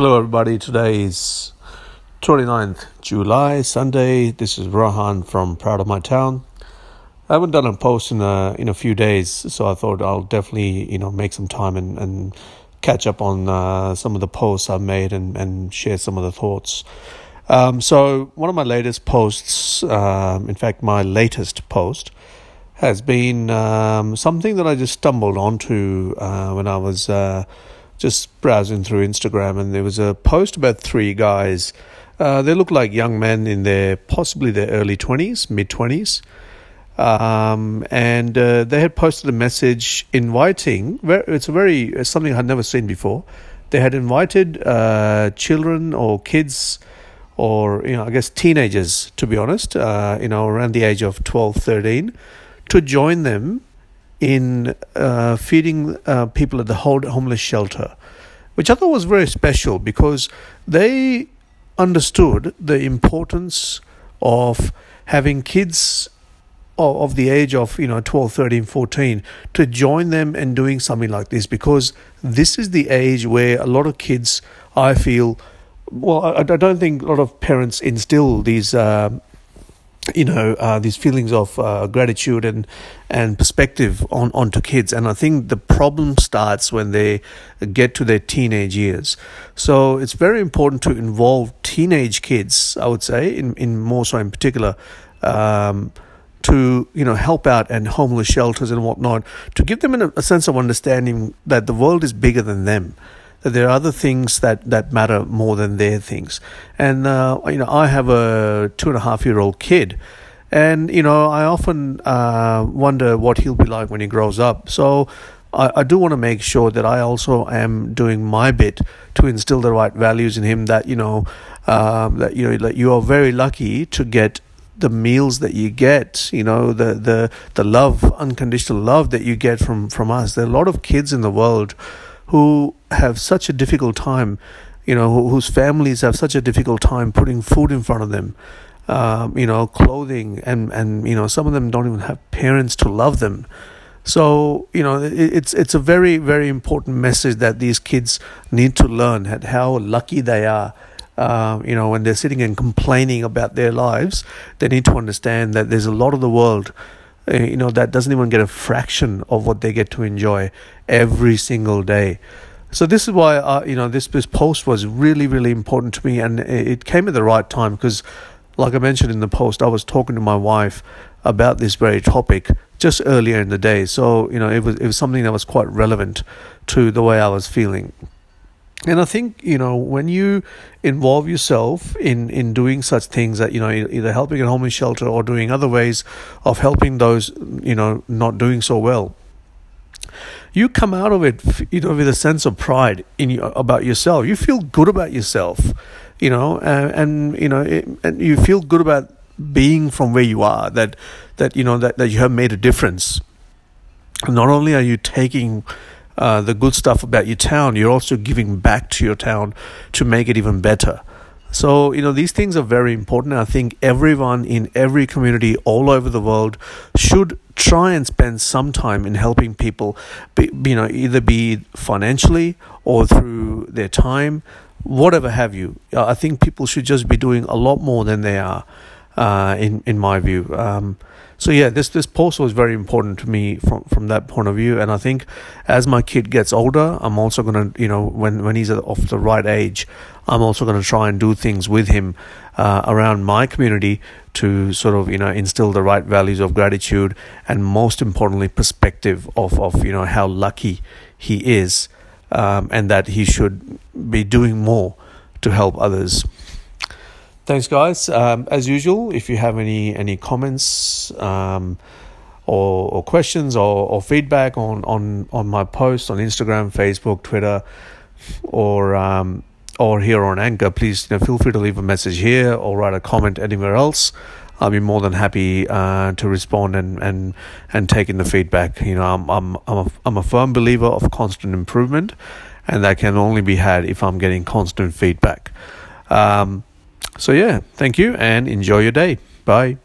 Hello, everybody. Today is 29th July, Sunday. This is Rohan from Proud of My Town. I haven't done a post in a in a few days, so I thought I'll definitely you know make some time and, and catch up on uh, some of the posts I've made and, and share some of the thoughts. Um, so one of my latest posts, um, in fact, my latest post, has been um, something that I just stumbled onto uh, when I was. Uh, just browsing through Instagram, and there was a post about three guys. Uh, they looked like young men in their possibly their early twenties, mid twenties, um, and uh, they had posted a message inviting. It's a very it's something I'd never seen before. They had invited uh, children or kids or you know I guess teenagers to be honest, uh, you know around the age of 12, 13, to join them in uh, feeding uh, people at the homeless shelter, which I thought was very special because they understood the importance of having kids of, the age of you know 12 13 14 to join them and doing something like this because this is the age where a lot of kids i feel well i, I don't think a lot of parents instill these uh, you know uh, these feelings of uh, gratitude and and perspective on onto kids. And i think the problem starts when they get to their teenage years. So it's very important to involve teenage kids i would say in in more so in particular um, to you know help out and homeless shelters and whatnot to give them a, a sense of understanding that the world is bigger than them that there are other things that, that matter more than their things. And, uh, you know, I have a two and a half year old kid. And, you know, I often uh, wonder what he'll be like when he grows up. So I, I do want to make sure that I also am doing my bit to instill the right values in him that, you know, um, that, you know, that you are very lucky to get the meals that you get, you know, the, the, the love, unconditional love that you get from, from us. There are a lot of kids in the world who have such a difficult time, you know, whose families have such a difficult time putting food in front of them, um, you know, clothing, and and you know, some of them don't even have parents to love them. So you know, it, it's it's a very very important message that these kids need to learn at how lucky they are. Uh, you know, when they're sitting and complaining about their lives, they need to understand that there's a lot of the world uh, you know that doesn't even get a fraction of what they get to enjoy every single day so this is why uh, you know this this post was really really important to me and it came at the right time because like i mentioned in the post i was talking to my wife about this very topic just earlier in the day. So you know it was it was something that was quite relevant to the way i was feeling. And I think you know when you involve yourself in in doing such things that you know either helping at a homeless shelter or doing other ways of helping those you know not doing so well, you come out of it you know with a sense of pride in you, about yourself. You feel good about yourself, you know, and, and you know, it, and you feel good about being from where you are. That that you know that that you have made a difference. Not only are you taking uh, the good stuff about your town, you're also giving back to your town to make it even better. So, you know, these things are very important. I think everyone in every community all over the world should try and spend some time in helping people, be, you know, either be financially or through their time, whatever have you. I think people should just be doing a lot more than they are, uh, in, in my view. Um, so yeah, this this post was very important to me from from that point of view. And I think as my kid gets older, I'm also gonna you know when when he's of the right age, I'm also gonna try and do things with him uh, around my community to sort of you know instill the right values of gratitude and most importantly perspective of of you know how lucky he is um, and that he should be doing more to help others. Thanks, guys. Um, as usual, if you have any any comments um, or, or, questions or, or, feedback on, on, on my posts on Instagram, Facebook, Twitter, or um, or here on Anchor, please you know, feel free to leave a message here or write a comment anywhere else. I'll be more than happy uh, to respond and, and and take in the feedback. You know, I'm I'm I'm a, I'm a firm believer of constant improvement, and that can only be had if I'm getting constant feedback. Um, so, yeah, thank you and enjoy your day. Bye.